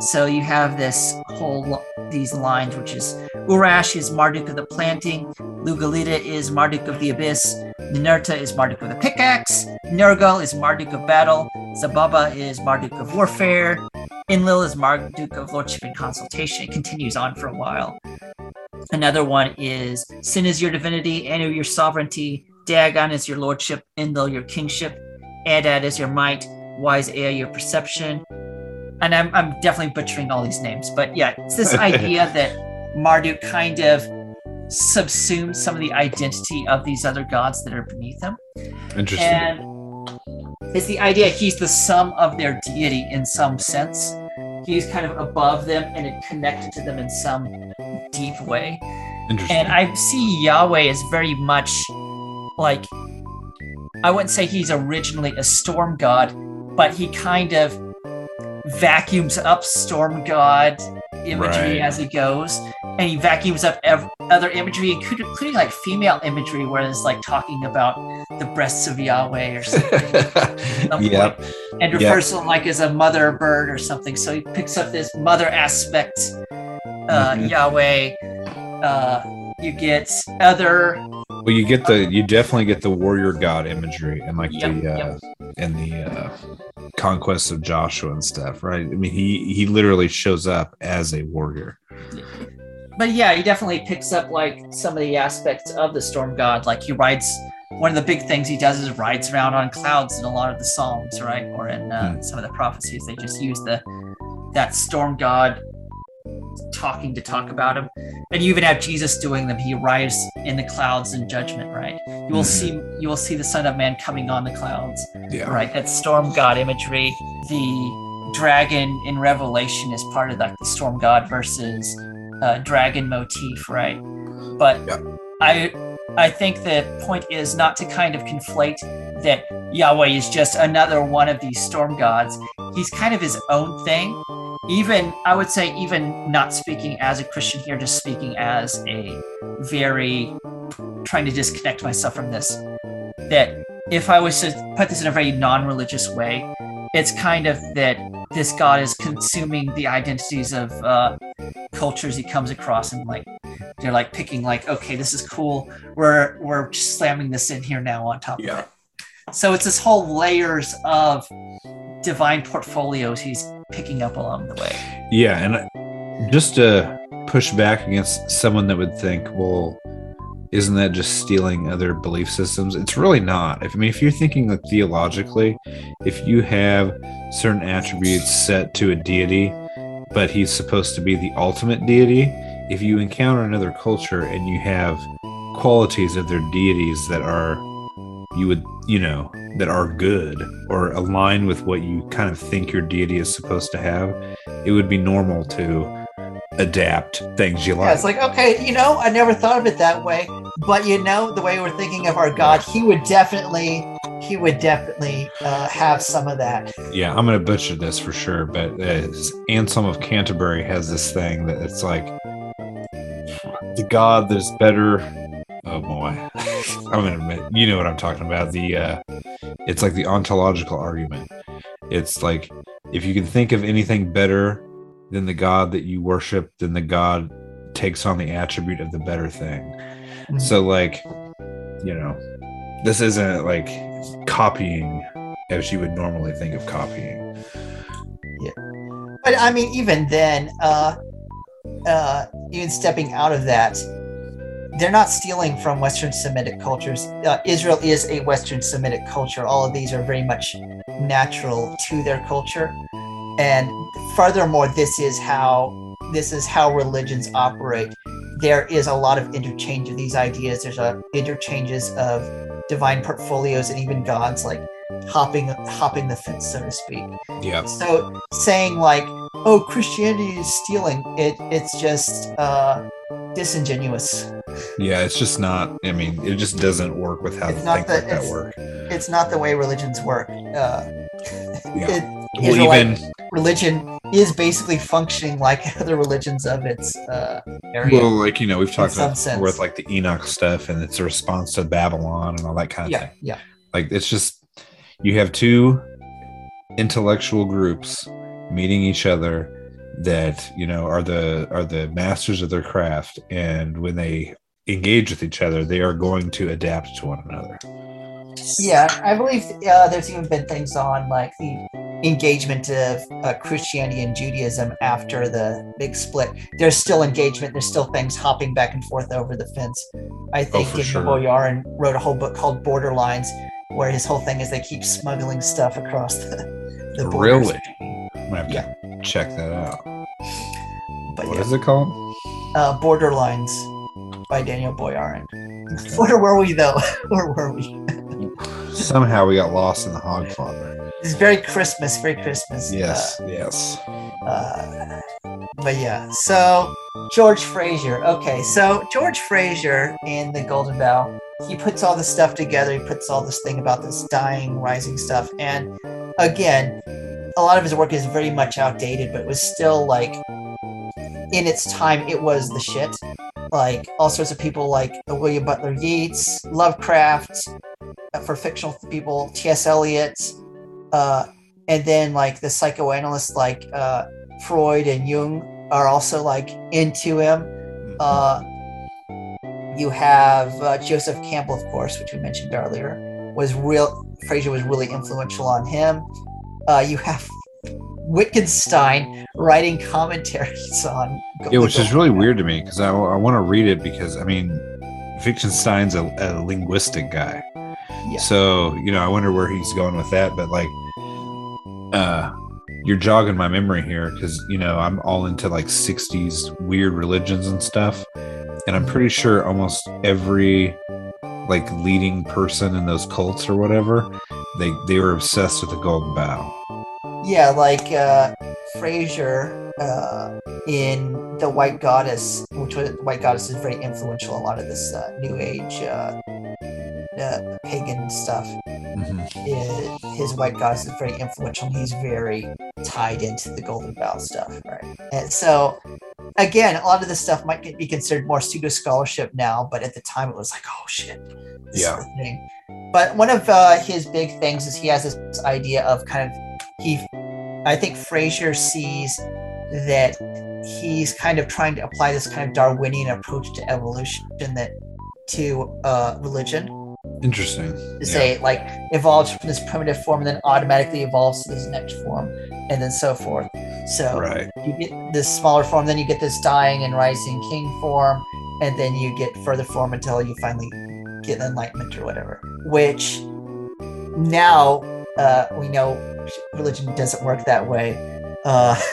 So you have this whole these lines, which is Urash is Marduk of the planting, Lugalidda is Marduk of the abyss, Ninurta is Marduk of the pickaxe, Nergal is Marduk of battle, Zababa is Marduk of warfare, Enlil is Marduk of lordship and consultation. It continues on for a while. Another one is Sin is your divinity, Anu your sovereignty, Dagon is your lordship, Enlil your kingship, Adad is your might, Wise Ea your perception. And I'm, I'm definitely butchering all these names, but yeah, it's this [laughs] idea that Marduk kind of subsumes some of the identity of these other gods that are beneath him. Interesting. And it's the idea he's the sum of their deity in some sense. He's kind of above them and it connected to them in some deep way. Interesting. And I see Yahweh as very much like I wouldn't say he's originally a storm god, but he kind of vacuums up storm god imagery Right. as he goes, and he vacuums up ev- other imagery, including, including like female imagery, where it's like talking about the breasts of Yahweh or something. [laughs] some yep. point, and Yep. refers to like as a mother bird or something. So he picks up this mother aspect, uh, Mhm. Yahweh. Uh, you get other Well, you get the you definitely get the warrior god imagery and like Yep, the uh yep. and the uh conquest of Joshua and stuff, right? I mean, he he literally shows up as a warrior. but yeah, he definitely picks up like some of the aspects of the storm god. Like he rides. One of the big things he does is rides around on clouds in a lot of the psalms, right? Or in uh, Hmm. some of the prophecies, they just use the that storm god talking to talk about him. And you even have Jesus doing them. He rides in the clouds in judgment, right? You will Mhm. see you will see the Son of Man coming on the clouds. Yeah. right that storm god imagery the dragon in revelation is part of the storm god versus uh, dragon motif right but Yeah. i i think the point is not to kind of conflate that yahweh is just another one of these storm gods he's kind of his own thing even i would say even not speaking as a christian here just speaking as a very trying to disconnect myself from this that if I was to put this in a very non-religious way, it's kind of that this god is consuming the identities of uh, cultures he comes across, and like they're like picking like, okay, this is cool. We're we're slamming this in here now on top Yeah. of it. So it's this whole layers of divine portfolios he's picking up along the way. Yeah, and just to push back against someone that would think, well, isn't that just stealing other belief systems? It's really not. If I mean, if you're thinking like theologically, if you have certain attributes set to a deity, but he's supposed to be the ultimate deity, if you encounter another culture and you have qualities of their deities that are you would you know that are good or align with what you kind of think your deity is supposed to have it would be normal to adapt things you Yeah, like it's like, okay, you know, I never thought of it that way. But you know, the way we're thinking of our God, he would definitely he would definitely uh, have some of that. yeah i'm gonna butcher this for sure but uh, anselm of canterbury has this thing that it's like the god that's better oh boy. I'm gonna admit you know what i'm talking about. The uh it's like the ontological argument. It's like if you can think of anything better than the god that you worship then the god takes on the attribute of the better thing. Mhm. so like you know this isn't like copying as you would normally think of copying. Yeah. But I mean, even then, uh, uh, even stepping out of that, they're not stealing from Western Semitic cultures. Uh, Israel is a Western Semitic culture. All of these are very much natural to their culture, and furthermore, this is how this is how religions operate. There is a lot of interchange of these ideas. There's a interchanges of divine portfolios and even gods like hopping hopping the fence, so to speak. yeah So saying like, "Oh, Christianity is stealing," it it's just uh, disingenuous. Yeah, it's just not. I mean, it just doesn't work with how It's things not like that- work. It's not the way religions work. Uh, Yeah. it- Well, even religion is basically functioning like [laughs] other religions of its uh, area. well, like you know, we've talked about sense. with like the Enoch stuff, and it's a response to Babylon and all that kind of yeah, thing. yeah, Like it's just you have two intellectual groups meeting each other that you know are the are the masters of their craft, and when they engage with each other, they are going to adapt to one another. yeah. I believe uh, there's even been things on like the engagement of uh, Christianity and Judaism after the big split. There's still engagement. There's still things hopping back and forth over the fence. I think for Daniel sure. Boyarin wrote a whole book called Borderlines, where his whole thing is they keep smuggling stuff across the, the borders. Really? I'm gonna have to check that out. But What yeah, is it called? uh, Borderlines by Daniel Boyarin. [laughs] Where were we though? [laughs] Where were we? [laughs] Somehow we got lost in the Hogfather. It's very Christmas, very Christmas. Yes, yes. Uh, but yeah, so George Frazer. Okay, so George Frazer in the Golden Bough, he puts all this stuff together. He puts all this thing about this dying, rising stuff. And again, a lot of his work is very much outdated, but it was still like in its time, it was the shit. Like all sorts of people like William Butler Yeats, Lovecraft, uh, for fictional people, T.S. Eliot, uh, and then like the psychoanalysts like uh, Freud and Jung are also like into him. Uh, you have uh, Joseph Campbell, of course, which we mentioned earlier, was real. Frazer was really influential on him. Uh, you have Wittgenstein writing commentaries [laughs] on. yeah, which is really weird to me because I, I want to read it because I mean, Wittgenstein's a, a linguistic guy. Yeah. So you know, I wonder where he's going with that. But like, uh, you're jogging my memory here because you know I'm all into like '60s weird religions and stuff, and I'm pretty sure almost every like leading person in those cults or whatever, they they were obsessed with the golden bough. Yeah, like uh, Frazer uh, in the White Goddess, which was White Goddess is very influential. in A lot of this uh, New Age uh, uh, pagan stuff. His, his White Goddess is very influential. He's very tied into the Golden Bough stuff, right? And so, again, a lot of this stuff might get- be considered more pseudo scholarship now, but at the time it was like, oh shit, Yeah. is the thing. But one of uh, his big things is he has this idea of kind of he I think Frazer sees that he's kind of trying to apply this kind of Darwinian approach to evolution that to uh, religion, Interesting. to Yeah. say like evolves from this primitive form and then automatically evolves to this next form and then so forth so Right. you get this smaller form then you get this dying and rising king form and then you get further form until you finally get enlightenment or whatever which now uh, we know religion doesn't work that way uh, [laughs]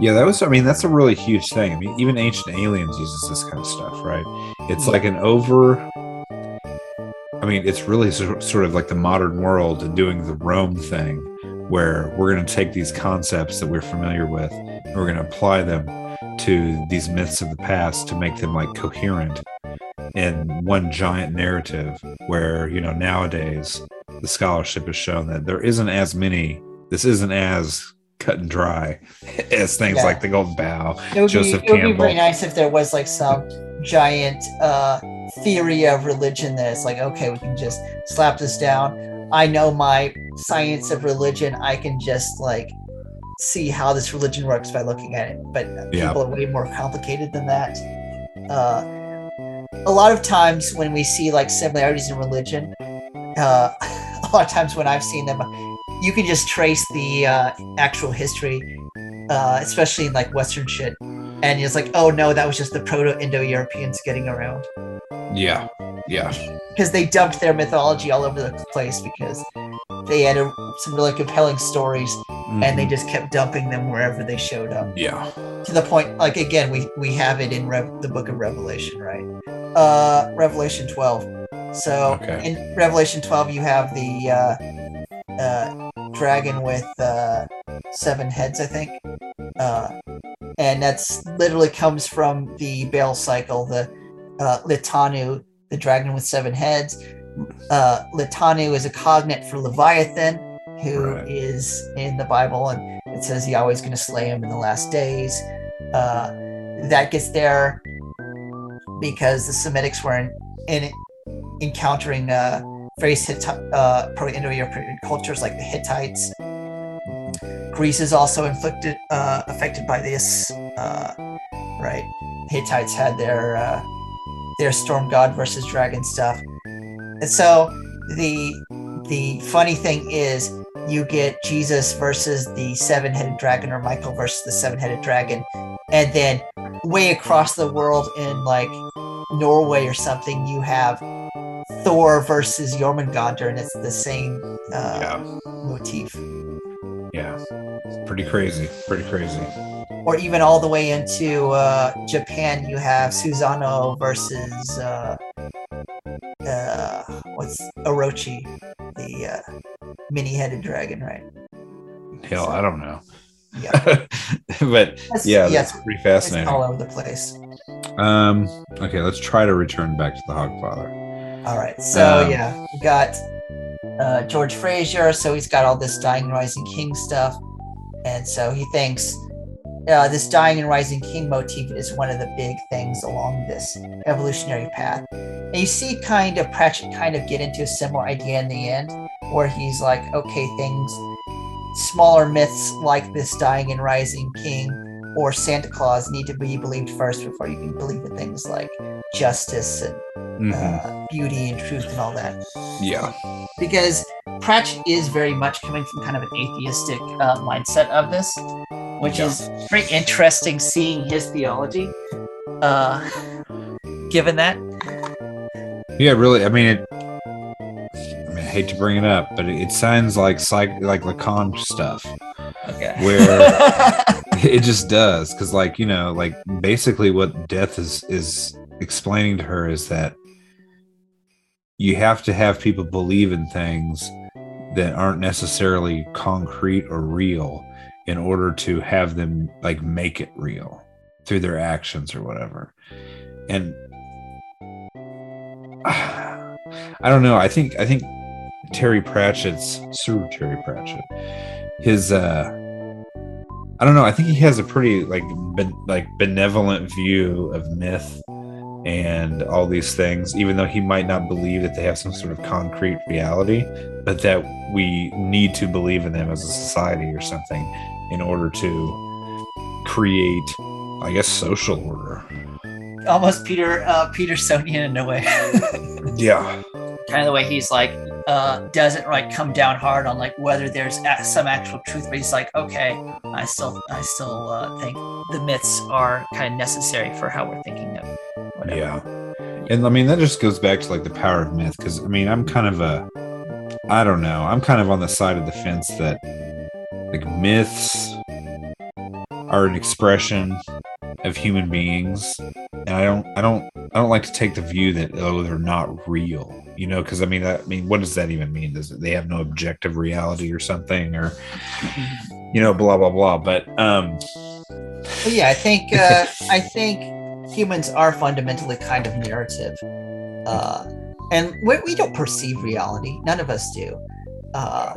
Yeah, that was. I mean, that's a really huge thing. I mean, even Ancient Aliens uses this kind of stuff, right? It's like an over. I mean, it's really sort of like the modern world doing the Rome thing, where we're going to take these concepts that we're familiar with, and we're going to apply them to these myths of the past to make them like coherent in one giant narrative. Where you know nowadays the scholarship has shown that there isn't as many. This isn't as cut and dry as things Yeah. like the Golden Bough. it would, Joseph be, it would be very nice if there was like some giant uh, theory of religion that it's like okay we can just slap this down i know my science of religion i can just like see how this religion works by looking at it but Yeah. people are way more complicated than that uh, a lot of times when we see like similarities in religion uh, [laughs] a lot of times when i've seen them you can just trace the uh, actual history uh, especially in like western shit. And it's like oh no that was just the proto-indo-europeans getting around. Yeah, yeah, because they dumped their mythology all over the place because they had a, some really compelling stories and they Mhm. just kept dumping them wherever they showed up. Yeah, to the point like again we we have it in Rev- the book of revelation right? Uh revelation 12 so Okay. in revelation 12 you have the uh uh dragon with uh seven heads i think uh and that's literally comes from the Baal cycle the uh litanu the dragon with seven heads uh litanu is a cognate for leviathan who is Right. in the bible and it says Yahweh's going to slay him in the last days. Uh, that gets there because the Semitics were in, in encountering uh, various Hitti- uh, Proto-Indo-European cultures like the Hittites. Greece is also inflicted uh, affected by this. Uh, right, Hittites had their uh, their storm god versus dragon stuff, and so the the funny thing is you get Jesus versus the seven headed dragon or Michael versus the seven headed dragon. And then way across the world in like Norway or something, you have Thor versus Jormungandr, and it's the same uh, yeah, motif. yeah. Pretty crazy. Pretty crazy. Or even all the way into uh, Japan, you have Susanoo versus uh, uh, what's Orochi, the uh, mini headed dragon, right? Hell, I don't know. Yeah. [laughs] but That's- yeah, that's pretty It's fascinating. all over the place. Um, okay, let's try to return back to the Hogfather. All right. So Um, yeah, we got uh, George Frazer. So he's got all this dying and rising king stuff, and so he thinks uh, this dying and rising king motif is one of the big things along this evolutionary path. And you see, kind of Pratchett kind of get into a similar idea in the end, where he's like, okay, things, smaller myths like this dying and rising king or Santa Claus need to be believed first before you can believe in things like justice and Mhm. uh, beauty and truth and all that. yeah, Because Pratchett is very much coming from kind of an atheistic uh, mindset of this, which Yeah. is very interesting seeing his theology. Uh, given that, yeah. Really, I mean, it. I mean, I hate to bring it up, but it, it sounds like psych, like Lacan stuff. okay. Where- [laughs] It just does, because like you know, like basically what death is is explaining to her is that you have to have people believe in things that aren't necessarily concrete or real in order to have them like make it real through their actions or whatever. And [sighs] I don't know. I think I think Terry Pratchett's Sir Terry Pratchett, his uh I don't know. I think he has a pretty like ben, like benevolent view of myth and all these things, even though he might not believe that they have some sort of concrete reality, but that we need to believe in them as a society or something in order to create, I guess, social order. Almost Peter uh, Petersonian in a way. [laughs] Yeah. kind of the way he's like uh, doesn't like come down hard on like whether there's some actual truth, but he's like, okay, I still I still uh, think the myths are kind of necessary for how we're thinking of. Yeah. And I mean, that just goes back to like the power of myth. Cause I mean, I'm kind of a, I don't know, I'm kind of on the side of the fence that like myths are an expression of human beings. And I don't, I don't, I don't like to take the view that, oh, they're not real, you know? Cause I mean, I mean, what does that even mean? Does it, they have no objective reality or something or, you know, blah, blah, blah. But, um, But yeah, I think uh, I think humans are fundamentally kind of narrative, uh, and we, we don't perceive reality. None of us do. Uh,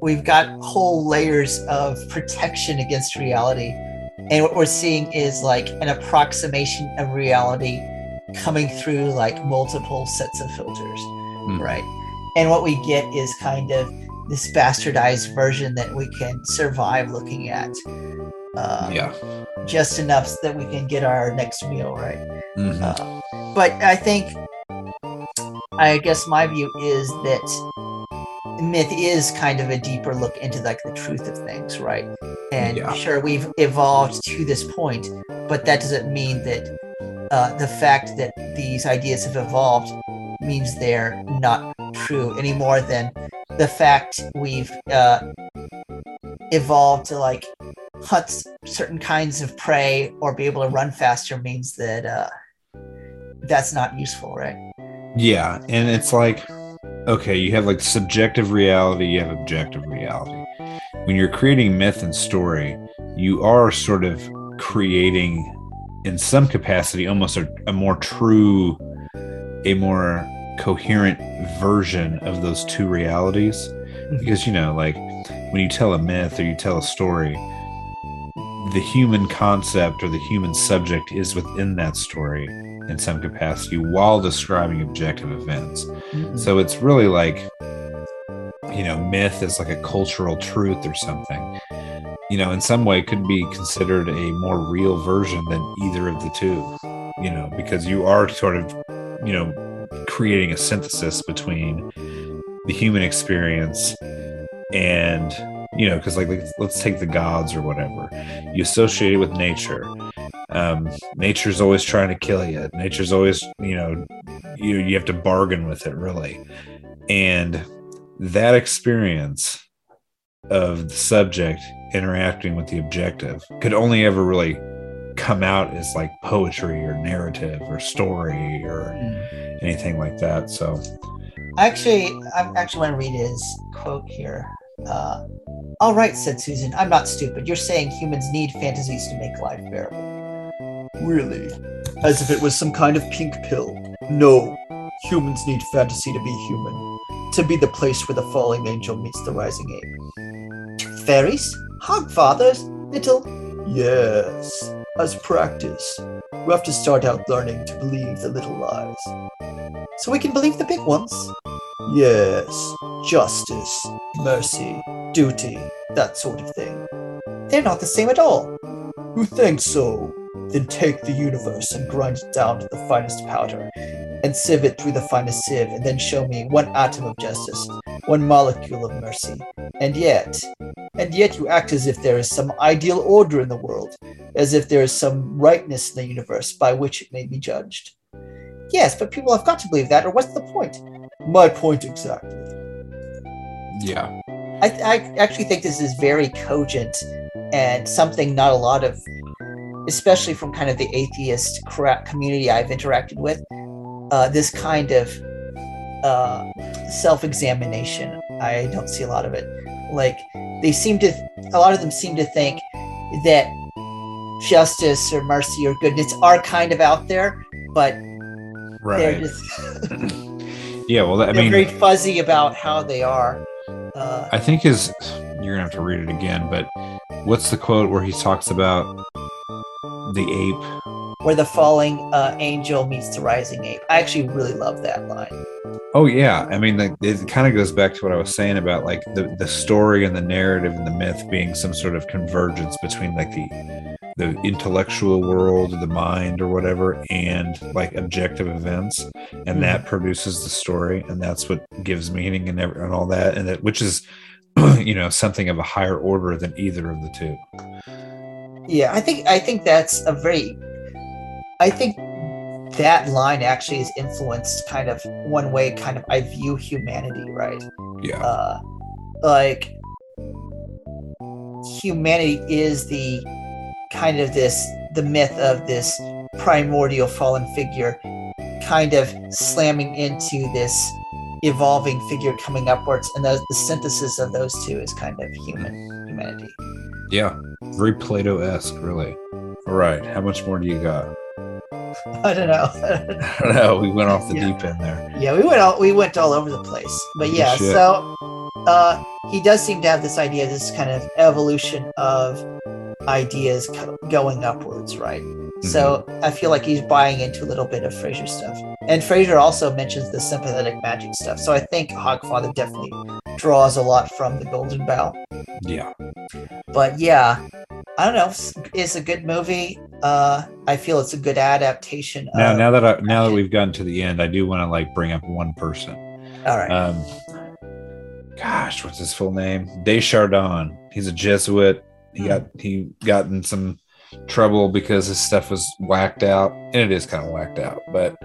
we've got whole layers of protection against reality, and what we're seeing is like an approximation of reality coming through like multiple sets of filters, Hmm. right? And what we get is kind of this bastardized version that we can survive looking at. Uh, yeah. just enough so that we can get our next meal right. Mhm. Uh, but I think, I guess my view is that myth is kind of a deeper look into like the truth of things, right? And Yeah. sure, we've evolved to this point, but that doesn't mean that uh, the fact that these ideas have evolved means they're not true any more than the fact we've uh, evolved to like hunt s- certain kinds of prey or be able to run faster means that uh, that's not useful, right? Yeah, and it's like, okay, you have like subjective reality, you have objective reality. When you're creating myth and story, you are sort of creating, in some capacity, almost a, a more true, a more coherent version of those two realities. Because, you know, like when you tell a myth or you tell a story, the human concept or the human subject is within that story in some capacity while describing objective events. Mm-hmm. So it's really like, you know, myth is like a cultural truth or something. You know, in some way could be considered a more real version than either of the two, you know, because you are sort of, you know, creating a synthesis between the human experience and, you know, because like let's, let's take the gods or whatever. You associate it with nature um, nature's always trying to kill you. Nature's always, you know, you you have to bargain with it really, and that experience of the subject interacting with the objective could only ever really come out as like poetry or narrative or story or anything like that. So Actually, I actually want to read his quote here. Uh, All right, said Susan. I'm not stupid. You're saying humans need fantasies to make life bearable. Really? As if it was some kind of pink pill. No. Humans need fantasy to be human. To be the place where the falling angel meets the rising ape. Fairies? Hogfathers? Little. Yes. As practice. We have to start out learning to believe the little lies. So we can believe the big ones. Yes. Justice, mercy, duty, that sort of thing. They're not the same at all. Who thinks so? Then take the universe and grind it down to the finest powder, and sieve it through the finest sieve, and then show me one atom of justice, one molecule of mercy. And yet, and yet you act as if there is some ideal order in the world, as if there is some rightness in the universe by which it may be judged. Yes, but people have got to believe that, or what's the point? My point exactly. Yeah, I, I actually think this is very cogent and something not a lot of, especially from kind of the atheist community I've interacted with, uh, this kind of uh, self examination. I don't see a lot of it. Like, they seem to, a lot of them seem to think that justice or mercy or goodness are kind of out there, but they're just [laughs] Yeah, well, I they're mean, very fuzzy about how they are. Uh, I think his you're gonna have to read it again, but what's the quote where he talks about the ape? where the falling uh, angel meets the rising ape. I actually really love that line. Oh yeah, I mean, like, it kind of goes back to what I was saying about like the the story and the narrative and the myth being some sort of convergence between like the the intellectual world, the mind, or whatever, and like objective events, and that produces the story, and that's what gives meaning and every, and all that, and that which is, [clears throat] you know, something of a higher order than either of the two. Yeah, I think I think that's a very I think that line actually is influenced kind of one way kind of I view humanity, right? Yeah, Uh like humanity is the kind of this the myth of this primordial fallen figure kind of slamming into this evolving figure coming upwards and those, the synthesis of those two is kind of human humanity yeah, very Plato esque, really. All right, how much more do you got? [laughs] i don't know [laughs] I don't know. We went off the Yeah. deep end there. Yeah, we went all we went all over the place. But yeah, shit. so uh he does seem to have this idea, this kind of evolution of ideas co- going upwards, right? So I feel like he's buying into a little bit of Frazer stuff. And Frazer also mentions the sympathetic magic stuff. So I think Hogfather definitely draws a lot from the Golden Bough. Yeah, But yeah, I don't know. It's, it's a good movie. Uh I feel it's a good adaptation now of now that I, now that we've gotten to the end, I do want to like bring up one person. all right. Um, gosh, what's his full name? de Chardin. He's a Jesuit. He Hmm. got he got in some trouble because his stuff was whacked out, and it is kind of whacked out. But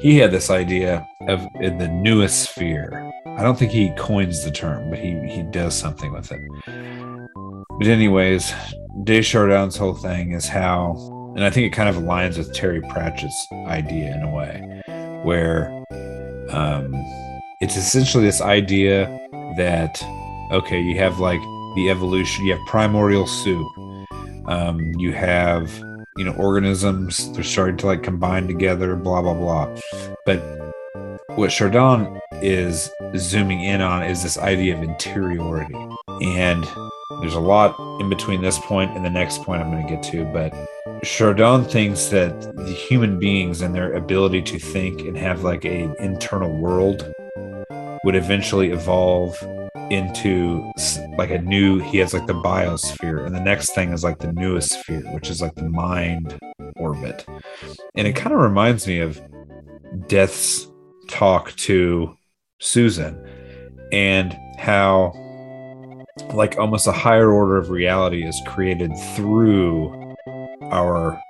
he had this idea of in the noosphere. I don't think he coins the term, but he he does something with it. But anyways, de Chardin's whole thing is how, and I think it kind of aligns with Terry Pratchett's idea in a way, where um, it's essentially this idea that okay, you have like the evolution, you have primordial soup, um, you have you know organisms. They're starting to like combine together, blah blah blah. But what Chardin is zooming in on is this idea of interiority, and there's a lot in between this point and the next point I'm going to get to, but Chardin thinks that the human beings and their ability to think and have like a internal world would eventually evolve into like a new he has like the biosphere and the next thing is like the newest sphere which is like the mind orbit. And it kind of reminds me of death's talk to susan and how like almost a higher order of reality is created through our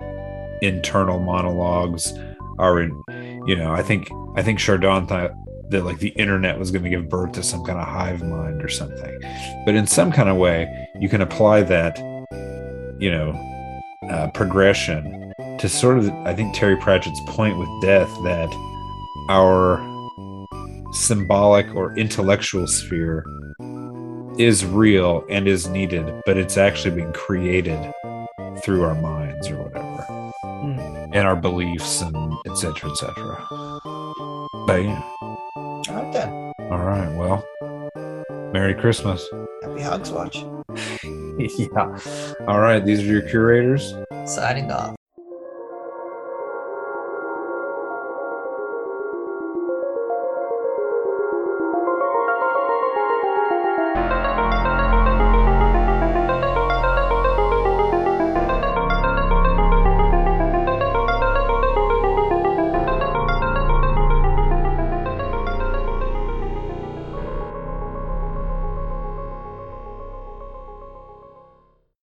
internal monologues our you know i think i think Chardin thought that like the internet was going to give birth to some kind of hive mind or something. But in some kind of way you can apply that you know uh, progression to sort of i think terry pratchett's point with death that our symbolic or intellectual sphere is real and is needed but it's actually being created through our minds or whatever. Hmm. and our beliefs and etc etc but yeah All right then. all right well merry christmas Happy Hogswatch. [laughs] yeah all right these are your curators Signing off.